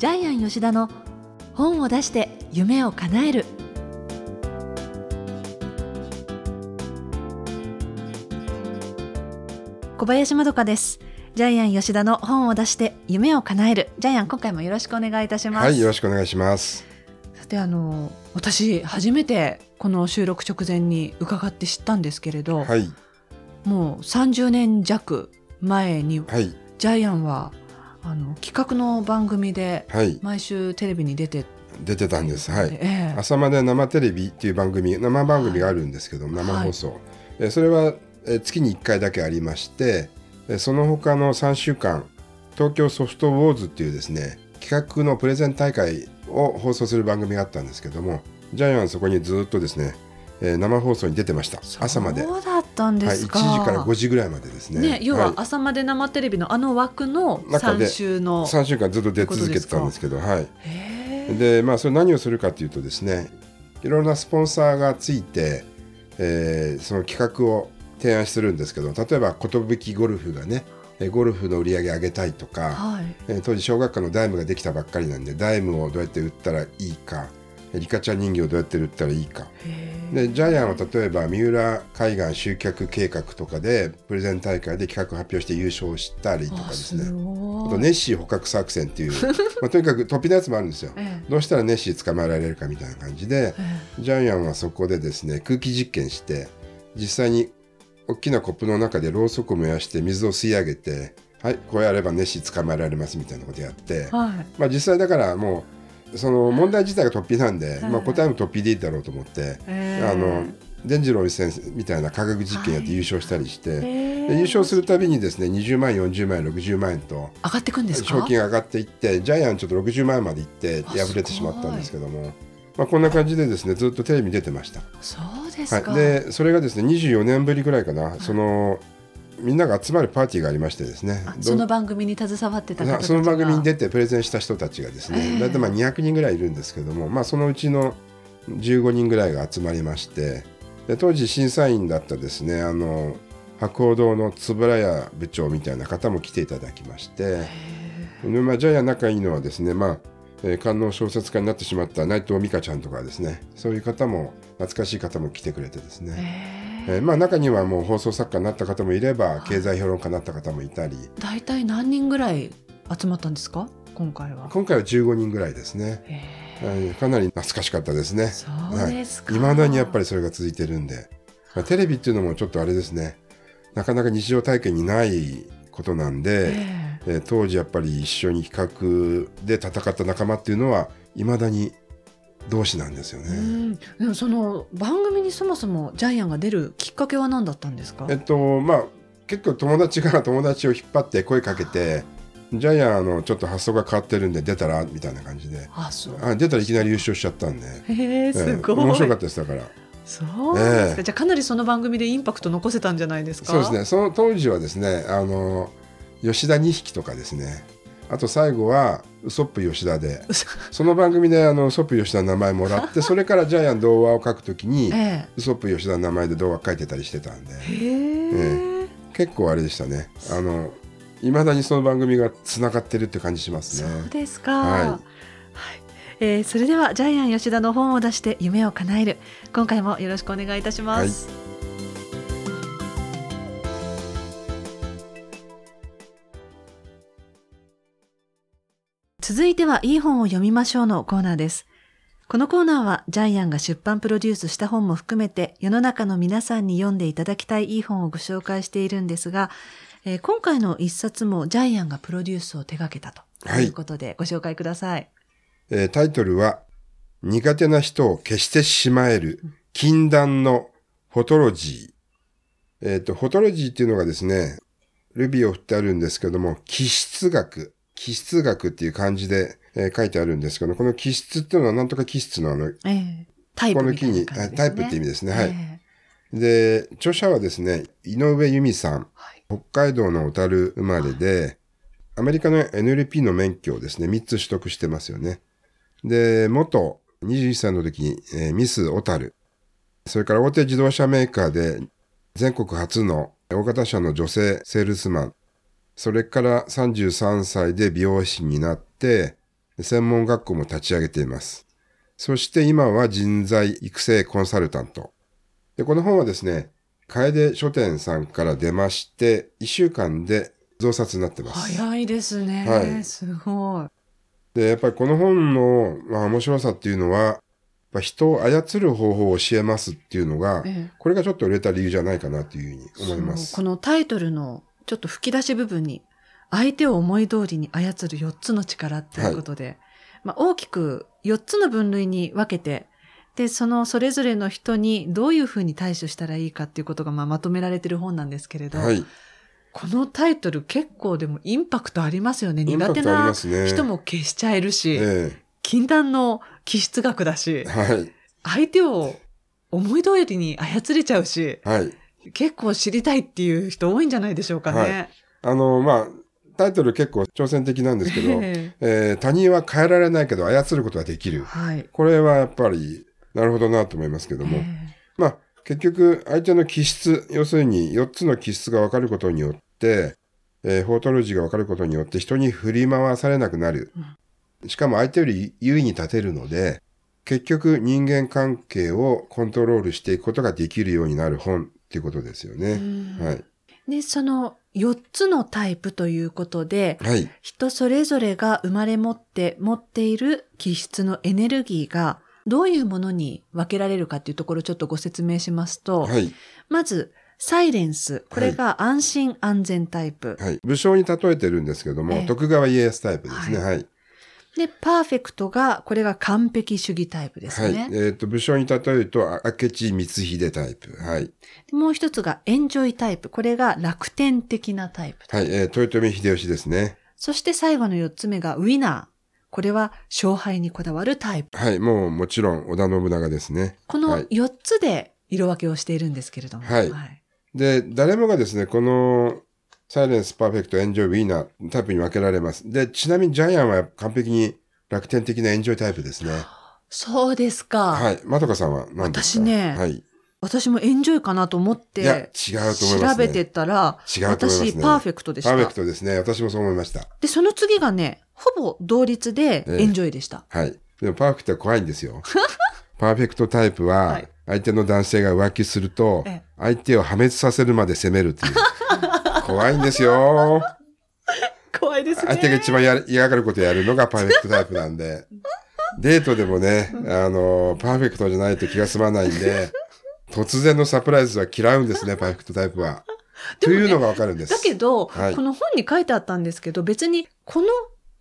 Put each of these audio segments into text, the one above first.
ジャイアン吉田の本を出して夢を叶える。小林まどかです。ジャイアン吉田の本を出して夢を叶える。ジャイアン今回もよろしくお願いいたします。はい、よろしくお願いします。さてあの私初めてこの収録直前に伺って知ったんですけれど、はい、もう30年弱前にはい、ジャイアンはあの企画の番組ではい、毎週テレビに出て出てたんです。はい。ええ朝まで生テレビっていう番組、生番組があるんですけど、生放送。えそれはえ月に1回だけありまして、えその他の3週間、東京ソフトウォーズっていうですね、企画のプレゼン大会を放送する番組があったんですけども、ジャイアンはそこにずっとですね、えー生放送に出てました。朝まで。そうだったんではい、1すか、時から5時ぐらいまでですね。ね、要ははい朝まで生テレビのあの枠の中で3週の、3週間ずっと出続けてたんですけど、はい。でまあそれ何をするかというとですねいろんなスポンサーがついて、えーその企画を提案するんですけど例えば寿ゴルフがねえーゴルフの売り上げ上げたいとか、はいえー当時小学館のダイムができたばっかりなんでダイムをどうやって売ったらいいかえーリカちゃん人形をどうやって売ったらいいか。でジャイアンは例えば三浦海岸集客計画とかでプレゼン大会で企画発表して優勝したりとかあですね。あとネッシー捕獲作戦っていう、まあ、とにかく突飛なやつもあるんですよ。えどうしたらネッシー捕まえられるかみたいな感じでええ。ジャイアンはそこでですね空気実験して実際に大きなコップの中でろうそくを燃やして水を吸い上げてはいこうやればネッシー捕まえられますみたいなことやって、えはい。まあ、実際だからもうその問題自体が突飛なんで、はいまあ、答えも突飛でいいだろうと思って、ええあの伝次郎先生みたいな科学実験やって優勝したりして、へえで優勝するたびにですね20万円40万円60万円と上がっていくんですか？賞金が上がっていってジャイアンちょっと60万円までいってあ敗れてしまったんですけども、まあ、こんな感じでですねずっとテレビに出てました、そうですか、はい、でそれがですね24年ぶりぐらいかな、そのみんなが集まるパーティーがありましてですね。その番組に携わってたその番組に出てプレゼンした人たちがですね、ええ。大体まあ200人ぐらいいるんですけども、まあ、そのうちの15人ぐらいが集まりましてで当時審査員だったですねあの博報堂の円谷部長みたいな方も来ていただきましてで、まあ、ジャイアン仲いいのはですね、まあえー官能小説家になってしまった内藤美香ちゃんとかですねそういう方も懐かしい方も来てくれてですね、へええーまあ、中にはもう放送作家になった方もいれば経済評論家になった方もいたり。大体何人ぐらい集まったんですか？今回は。今回は15人ぐらいですね。へはい。かなり懐かしかったですね。そうですか。い。まだにやっぱりそれが続いてるんで、まあテレビっていうのもちょっとあれですね、なかなか日常体験にないことなんで、ええ。ー当時やっぱり一緒に企画で戦った仲間っていうのはいまだに同志なんですよね。ん。でもその番組にそもそもジャイアンが出るきっかけは何だったんですか？えっとまあ結構友達が友達を引っ張って声かけて、ジャイアンあのちょっと発想が変わってるんで出たらみたいな感じで、あそう。あ出たらいきなり優勝しちゃったんで、へえすごい、えー面白かったですだから。そうですか、ええ。じゃあかなりその番組でインパクト残せたんじゃないですか？そうですね。その当時はですねあの吉田2匹とかですねあと最後はウソップ吉田で。その番組であのウソップ吉田の名前もらって それからジャイアン童話を書くときにえウソップ吉田の名前で童話書いてたりしてたんで。え。へえ。結構あれでしたね。あのいまだにその番組がつながってるって感じしますそうね。ですか。はい。はい。えーそれではジャイアン吉田の本を出して夢を叶える。今回もよろしくお願いいたします、続いてはいい本を読みましょうのコーナーです。このコーナーはジャイアンが出版プロデュースした本も含めて世の中の皆さんに読んでいただきたいいい本をご紹介しているんですが、えー今回の一冊もジャイアンがプロデュースを手掛けたとはい。いうことでご紹介ください。えータイトルは「苦手な人を消してしまえる禁断のフォトロジー」えっ、とフォトロジーっていうのがですねルビーを振ってあるんですけども気質学気質学っていう漢字で、えー書いてあるんですけどこの気質っていうのはなんとか気質のあのええ。タイプね。この木にあタイプって意味ですね。はい。ええ。で著者はですね井上由美さん。はい。北海道の小樽生まれで、アメリカの NLP の免許をですね、3つ取得してますよね。で、元21歳の時に、えーミス小樽、それから大手自動車メーカーで全国初の大型車の女性セールスマン、それから33歳で美容師になって、専門学校も立ち上げています。そして今は人材育成コンサルタント。で、この本はですね、楓書店さんから出まして、1週間で増刷になってます。早いですね。はいすごい。で、やっぱりこの本の、まあ、面白さっていうのは、やっぱ人を操る方法を教えますっていうのが、ええこれがちょっと売れた理由じゃないかなというふうに思います。このタイトルのちょっと吹き出し部分に、相手を思い通りに操る4つの力っていうことで、まあ、大きく4つの分類に分けて、で、そのそれぞれの人にどういうふうに対処したらいいかっていうことがまあまとめられてる本なんですけれど、はい。このタイトル結構でもインパクトありますよね。苦手な人も消しちゃえるし、え禁断の気質学だしえ、はい。相手を思い通りに操れちゃうし、はい。結構知りたいっていう人多いんじゃないでしょうかね。あの、まあ、タイトル結構挑戦的なんですけど、ええー他人は変えられないけど操ることができる。はい。これはやっぱり、なるほどなと思いますけども。えまあ、結局、相手の気質、要するに4つの気質が分かることによって、えーフォートロジーが分かることによって人に振り回されなくなる。しかも相手より優位に立てるので、結局人間関係をコントロールしていくことができるようになる本っていうことですよね。うんはい。で、その4つのタイプということで、はい。人それぞれが生まれ持って持っている気質のエネルギーがどういうものに分けられるかっていうところをちょっとご説明しますと、はい。まず、サイレンス。これが安心安全タイプ。はい。武将に例えてるんですけども、ええ徳川家康タイプですね。ははい。で、パーフェクトが、これが完璧主義タイプですはい。ね。えっ、と、武将に例えると、あ明智光秀タイプ。はい。でもう一つがエンジョイタイプ。これが楽天的なタイプ。はい。えー豊臣秀吉ですね。そして最後の四つ目がウィナー。これは勝敗にこだわるタイプ。はい。もうもちろん織田信長ですね。このはい四つで色分けをしているんですけれども。はいで、誰もがですね、このサイレンス、パーフェクト、エンジョイ、ウィナータイプに分けられます。で、ちなみにジャイアンは完璧に楽天的なエンジョイタイプですね。そうですか。はい。まどかさんは何ですか？私ねはい。私もエンジョイかなと思っいや、違て、うと思います、ね。調べてたら、違うと思いますね私パーフェクトでした。パーフェクトですね。私もそう思いました。で、その次がね、ほぼ同率でええエンジョイでした。はい。でもパーフェクトは怖いんですよ。パーフェクトタイプは、はい相手の男性が浮気するとええ、相手を破滅させるまで攻めるっていう。怖いんですよ。怖いですね。相手が一番やる嫌がることやるのがパーフェクトタイプなんで、デートでもね、あの、パーフェクトじゃないと気が済まないんで、突然のサプライズは嫌うんですね、パーフェクトタイプは。というのがわかるんです。だけど、はいこの本に書いてあったんですけど、別にこの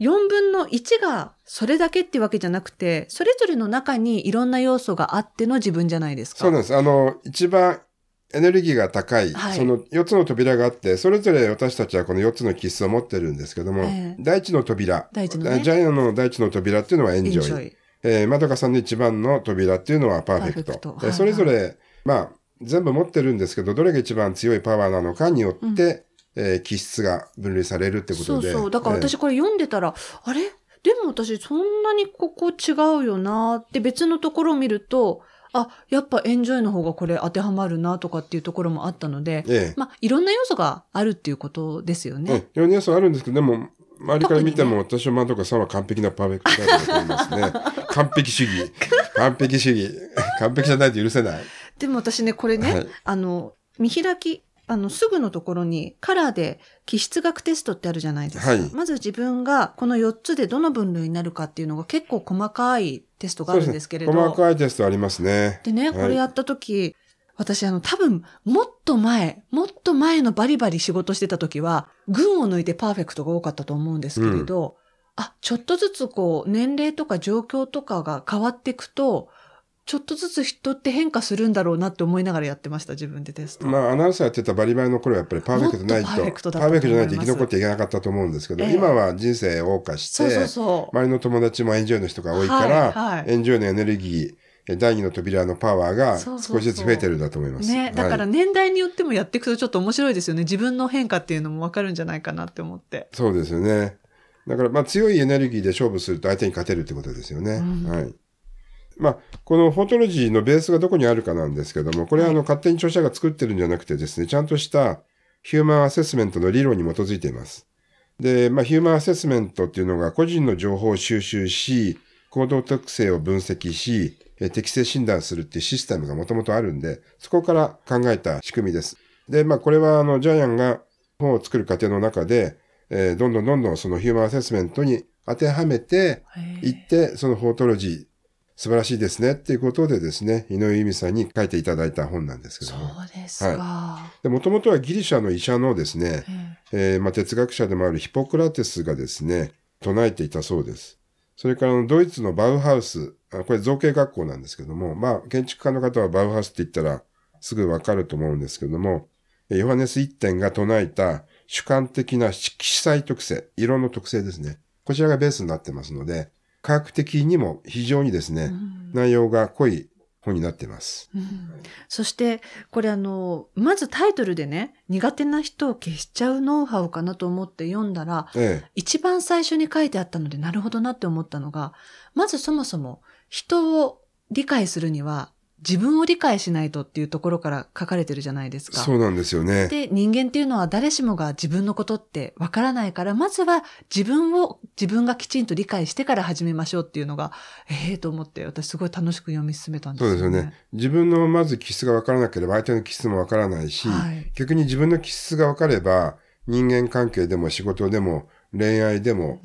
4分の1がそれだけってわけじゃなくて、それぞれの中にいろんな要素があっての自分じゃないですか。そうなんです。あの、一番エネルギーが高い、はい。その4つの扉があって、それぞれ私たちはこの4つの気質を持ってるんですけども、ええ。第一の扉、第一のね。ジャイアンの第一の扉っていうのはエンジョイ。えー、まどかさんの一番の扉っていうのはパーフェクト。クト。それぞれ、まあ、全部持ってるんですけど、どれが一番強いパワーなのかによって、えー気質が分類されるってことで。そうそう。だからえー私これ読んでたら、あれ？でも私そんなにここ違うよなって別のところを見ると、あ、やっぱエンジョイの方がこれ当てはまるなとかっていうところもあったので、ええまあいろんな要素があるっていうことですよね。うん、いろんな要素あるんですけど、でも、周りから見ても、私はまどかさんは完璧なパーフェクトタイプだと思いますね。完璧主義。完璧主義。完璧じゃないと許せない。でも私ね、これね、はいあの、見開き、あの、すぐのところにカラーで気質学テストってあるじゃないですか。はいまず自分がこの4つでどの分類になるかっていうのが結構細かいテストがあるんですけれど。細かいテストありますね。でね、はいこれやった時、私あの多分もっと前、もっと前のバリバリ仕事してた時は、群を抜いてパーフェクトが多かったと思うんですけれど、あ、ちょっとずつこう年齢とか状況とかが変わっていくと、ちょっとずつ人って変化するんだろうなって思いながらやってました、自分でテスト。まあ、アナウンサーやってたバリバリの頃はやっぱりパーフェクトないと、パーフェクトだパーフェクトじゃないと生き残っていけなかったと思うんですけど、ええ今は人生を謳歌して、そうそうそう。周りの友達もエンジョイの人が多いから、はいはいエンジョイのエネルギー、え第二の扉のパワーがそうそうそう少しずつ増えてるんだと思います。ね、だからはい年代によってもやっていくとちょっと面白いですよね。自分の変化っていうのもわかるんじゃないかなって思って。そうですよね。だから、まあ、強いエネルギーで勝負すると相手に勝てるってことですよね。うんはい。まあ、このフォートロジーのベースがどこにあるかなんですけども、これはあの、勝手に著者が作ってるんじゃなくてですね、ちゃんとしたヒューマンアセスメントの理論に基づいています。で、まあ、ヒューマンアセスメントっていうのが個人の情報を収集し、行動特性を分析し、適正診断するっていうシステムがもともとあるんで、そこから考えた仕組みです。で、まあ、これはあの、ジャイアンが本を作る過程の中で、えー、どんどんどんどんそのヒューマンアセスメントに当てはめていって、そのフォートロジー、素晴らしいですねっていうことでですね、井上由美さんに書いていただいた本なんですけども。そうですか。はい、もともとはギリシャの医者のですね、えー、まあ、哲学者でもあるヒポクラテスがですね、唱えていたそうです。それからドイツのバウハウス、これ造形学校なんですけども、まあ、建築家の方はバウハウスって言ったらすぐわかると思うんですけども、ヨハネス一点が唱えた主観的な色彩特性、色の特性ですね。こちらがベースになってますので、科学的にも非常にですね、うん、内容が濃い本になっています。うん、そして、これあの、まずタイトルでね、苦手な人を消しちゃうノウハウかなと思って読んだら、ええ、一番最初に書いてあったので、なるほどなって思ったのが、まずそもそも人を理解するには、自分を理解しないとっていうところから書かれてるじゃないですか。そうなんですよね。で、人間っていうのは誰しもが自分のことってわからないから、まずは自分を、自分がきちんと理解してから始めましょうっていうのが、ええー、と思って、私すごい楽しく読み進めたんですよね。そうですよね。自分のまず気質がわからなければ相手の気質もわからないし、はい、逆に自分の気質がわかれば、人間関係でも仕事でも恋愛でも、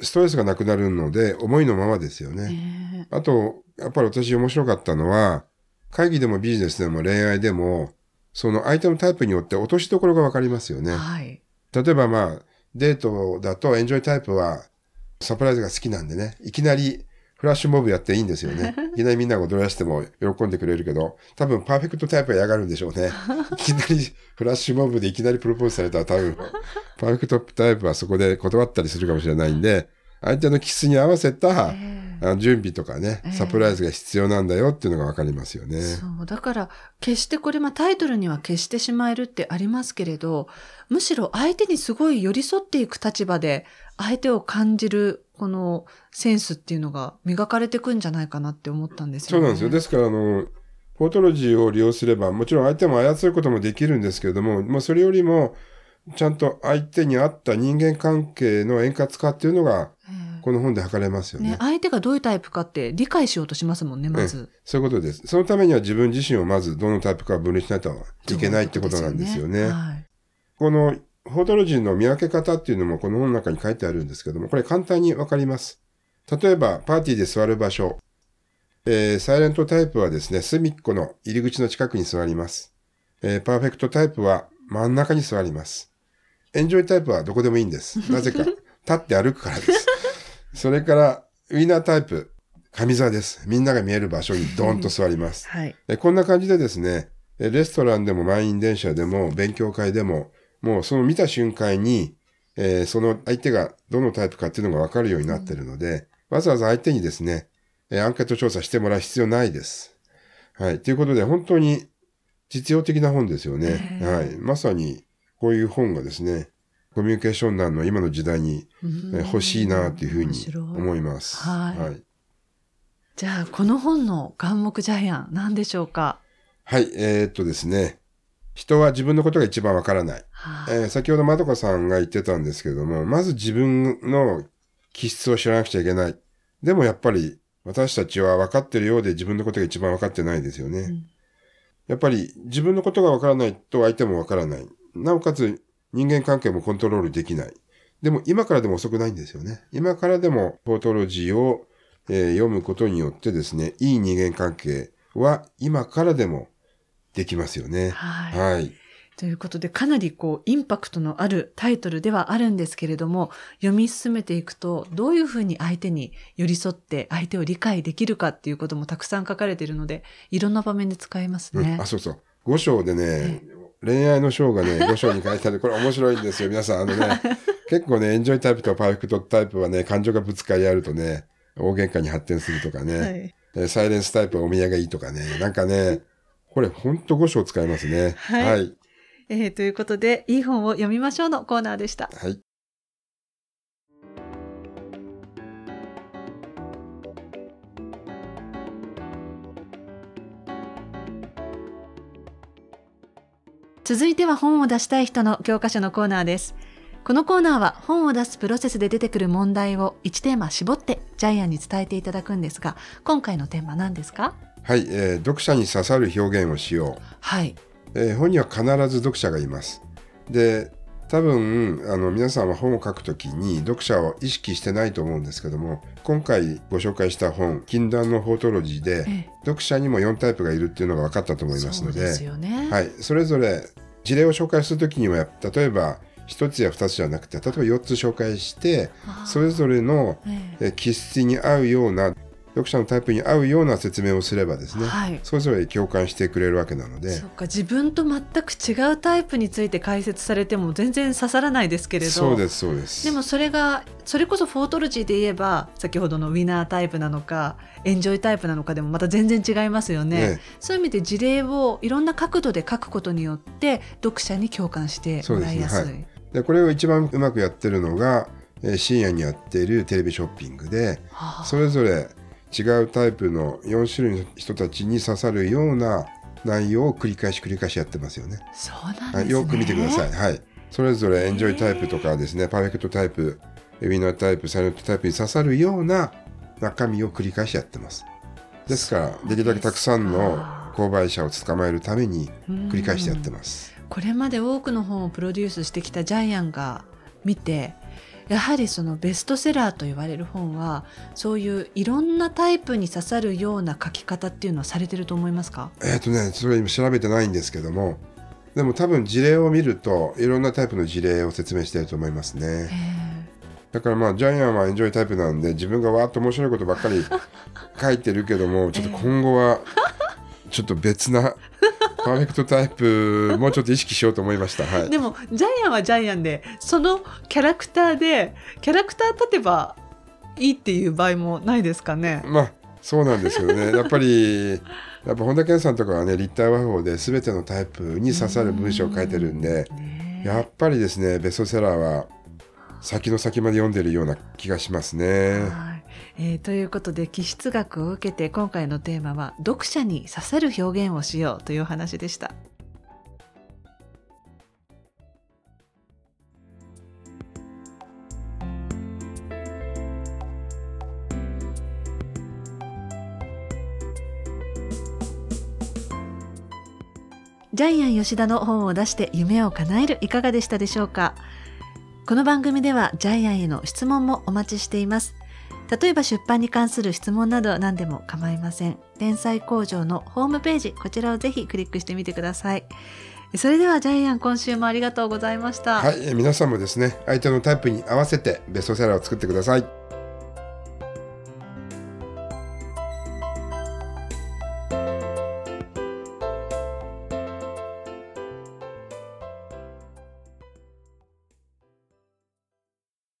ストレスがなくなるので、思いのままですよね。えー、あと、やっぱり私面白かったのは、会議でもビジネスでも恋愛でも、その相手のタイプによって落としどころがわかりますよね。はい。例えばまあ、デートだとエンジョイタイプはサプライズが好きなんでね、いきなりフラッシュモブやっていいんですよね。いきなりみんなが踊らしても喜んでくれるけど、多分パーフェクトタイプは嫌がるんでしょうね。いきなりフラッシュモブでいきなりプロポーズされたら多分、パーフェクトタイプはそこで断ったりするかもしれないんで、相手のキスに合わせた、あ準備とかね、サプライズが必要なんだよっていうのがわかりますよね。そう。だから、決してこれ、まあタイトルには消してしまえるってありますけれど、むしろ相手にすごい寄り添っていく立場で、相手を感じる、このセンスっていうのが磨かれていくんじゃないかなって思ったんですよね。そうなんですよ。ですから、あの、フォートロジーを利用すれば、もちろん相手も操ることもできるんですけれども、もうそれよりも、ちゃんと相手に合った人間関係の円滑化っていうのが、この本で測れますよね。ね相手がどういうタイプかって理解しようとしますもんね、まず。そういうことです。そのためには自分自身をまずどのタイプか分類しないといけないってことなんですよね。よねはい、このフォートロジーの見分け方っていうのもこの本の中に書いてあるんですけども、これ簡単にわかります。例えば、パーティーで座る場所。えー、サイレントタイプはですね、隅っこの入り口の近くに座ります。えー、パーフェクトタイプは真ん中に座ります。エンジョイタイプはどこでもいいんです。なぜか、立って歩くからです。それから、ウィナータイプ、上座です。みんなが見える場所にドーンと座ります。はい、こんな感じでですね、レストランでも満員電車でも勉強会でも、もうその見た瞬間に、えー、その相手がどのタイプかっていうのがわかるようになってるので、うん、わざわざ相手にですね、アンケート調査してもらう必要ないです。はい。ということで、本当に実用的な本ですよね。はい。まさに、こういう本がですね、コミュニケーション難の今の時代に欲しいなというふうに思います。はい、はい。じゃあ、この本の眼目ジャイアン、何でしょうか？はい、えー、っとですね。人は自分のことが一番わからない。はあ、えー、先ほどまどかさんが言ってたんですけども、まず自分の気質を知らなくちゃいけない。でもやっぱり私たちは分かってるようで自分のことが一番分かってないですよね。うん、やっぱり自分のことが分からないと相手も分からない。なおかつ人間関係もコントロールできない。でも今からでも遅くないんですよね。今からでもフォートロジーを、えー、読むことによってですね、いい人間関係は今からでもできますよね。はい。はい。ということで、かなりこう、インパクトのあるタイトルではあるんですけれども、読み進めていくと、どういうふうに相手に寄り添って相手を理解できるかっていうこともたくさん書かれているので、いろんな場面で使えますね。うん、あ、そうそう。5章でね、恋愛の章がね、5章に書いてある。これ面白いんですよ。皆さん、あのね、結構ね、エンジョイタイプとパーフェクトタイプはね、感情がぶつかり合うとね、大喧嘩に発展するとかね、はい、サイレンスタイプはお宮がいいとかね、なんかね、これほんと5章使えますね。はい。はい、えー、ということで、いい本を読みましょうのコーナーでした。はい。続いては本を出したい人の教科書のコーナーです。このコーナーは本を出すプロセスで出てくる問題を1テーマ絞ってジャイアンに伝えていただくんですが、今回のテーマ何ですか？はい、えー読者に刺さる表現をしよはい。う、えー本には必ず読者がいますで多分あの皆さんは本を書くときに読者を意識してないと思うんですけども今回ご紹介した本「禁断のフォートロジーで」ええ。読者にも4タイプがいるっていうのが分かったと思いますのでそね。はい、それぞれ事例を紹介するときにはや例えば1つや2つじゃなくて例えば4つ紹介してそれぞれの気質に合うような読者のタイプに合うような説明をすればですね、はい。それぞれ共感してくれるわけなので。そっか自分と全く違うタイプについて解説されても全然刺さらないですけれど。そうですそうです。でもそれがそれこそフォートロジーで言えば先ほどのウィナータイプなのかエンジョイタイプなのかでもまた全然違いますよね。ね。そういう意味で事例をいろんな角度で書くことによって読者に共感してもらいやすい。ですでこれを一番うまくやってるのが、えー深夜にやっているテレビショッピングではあ。それぞれ違うタイプの4種類の人たちに刺さるような内容を繰り返し繰り返しやってますよね。そうなんですね、はい、よく見てください。はい。それぞれエンジョイタイプとかですね、パーフェクトタイプ、ウィナータイプ、サイレントタイプに刺さるような中身を繰り返しやってます。ですから、できるだけたくさんの購買者を捕まえるために繰り返してやってます。これまで多くの本をプロデュースしてきたジャイアンが見てやはりそのベストセラーと言われる本はそういういろんなタイプに刺さるような書き方っていうのはされてると思いますか？えっ、とね、それ今調べてないんですけども、でも多分事例を見ると、いろんなタイプの事例を説明していると思いますね。へだからまあジャイアンはエンジョイタイプなんで自分がわーっと面白いことばっかり書いてるけどもちょっと今後はちょっと別なパーフェクトタイプもうちょっと意識しようと思いました。はい、えでもジャイアンはジャイアンでそのキャラクターでキャラクター立てばいいっていう場合もないですかね？まあそうなんですけどね やっぱりやっぱ本田健さんとかはね立体和法で全てのタイプに刺さる文章を書いてるんでねえやっぱりですねベストセラーは先の先まで読んでるような気がしますね。えーということで気質学を受けて今回のテーマは読者に刺さる表現をしようというお話でした。ジャイアン吉田の本を出して夢を叶えるいかがでしたでしょうか？この番組ではジャイアンへの質問もお待ちしています。例えば出版に関する質問など何でも構いません。連載工場のホームページ、こちらをぜひクリックしてみてください。それではジャイアン今週もありがとうございました。はい、皆さんもですね相手のタイプに合わせてベストセラーを作ってください。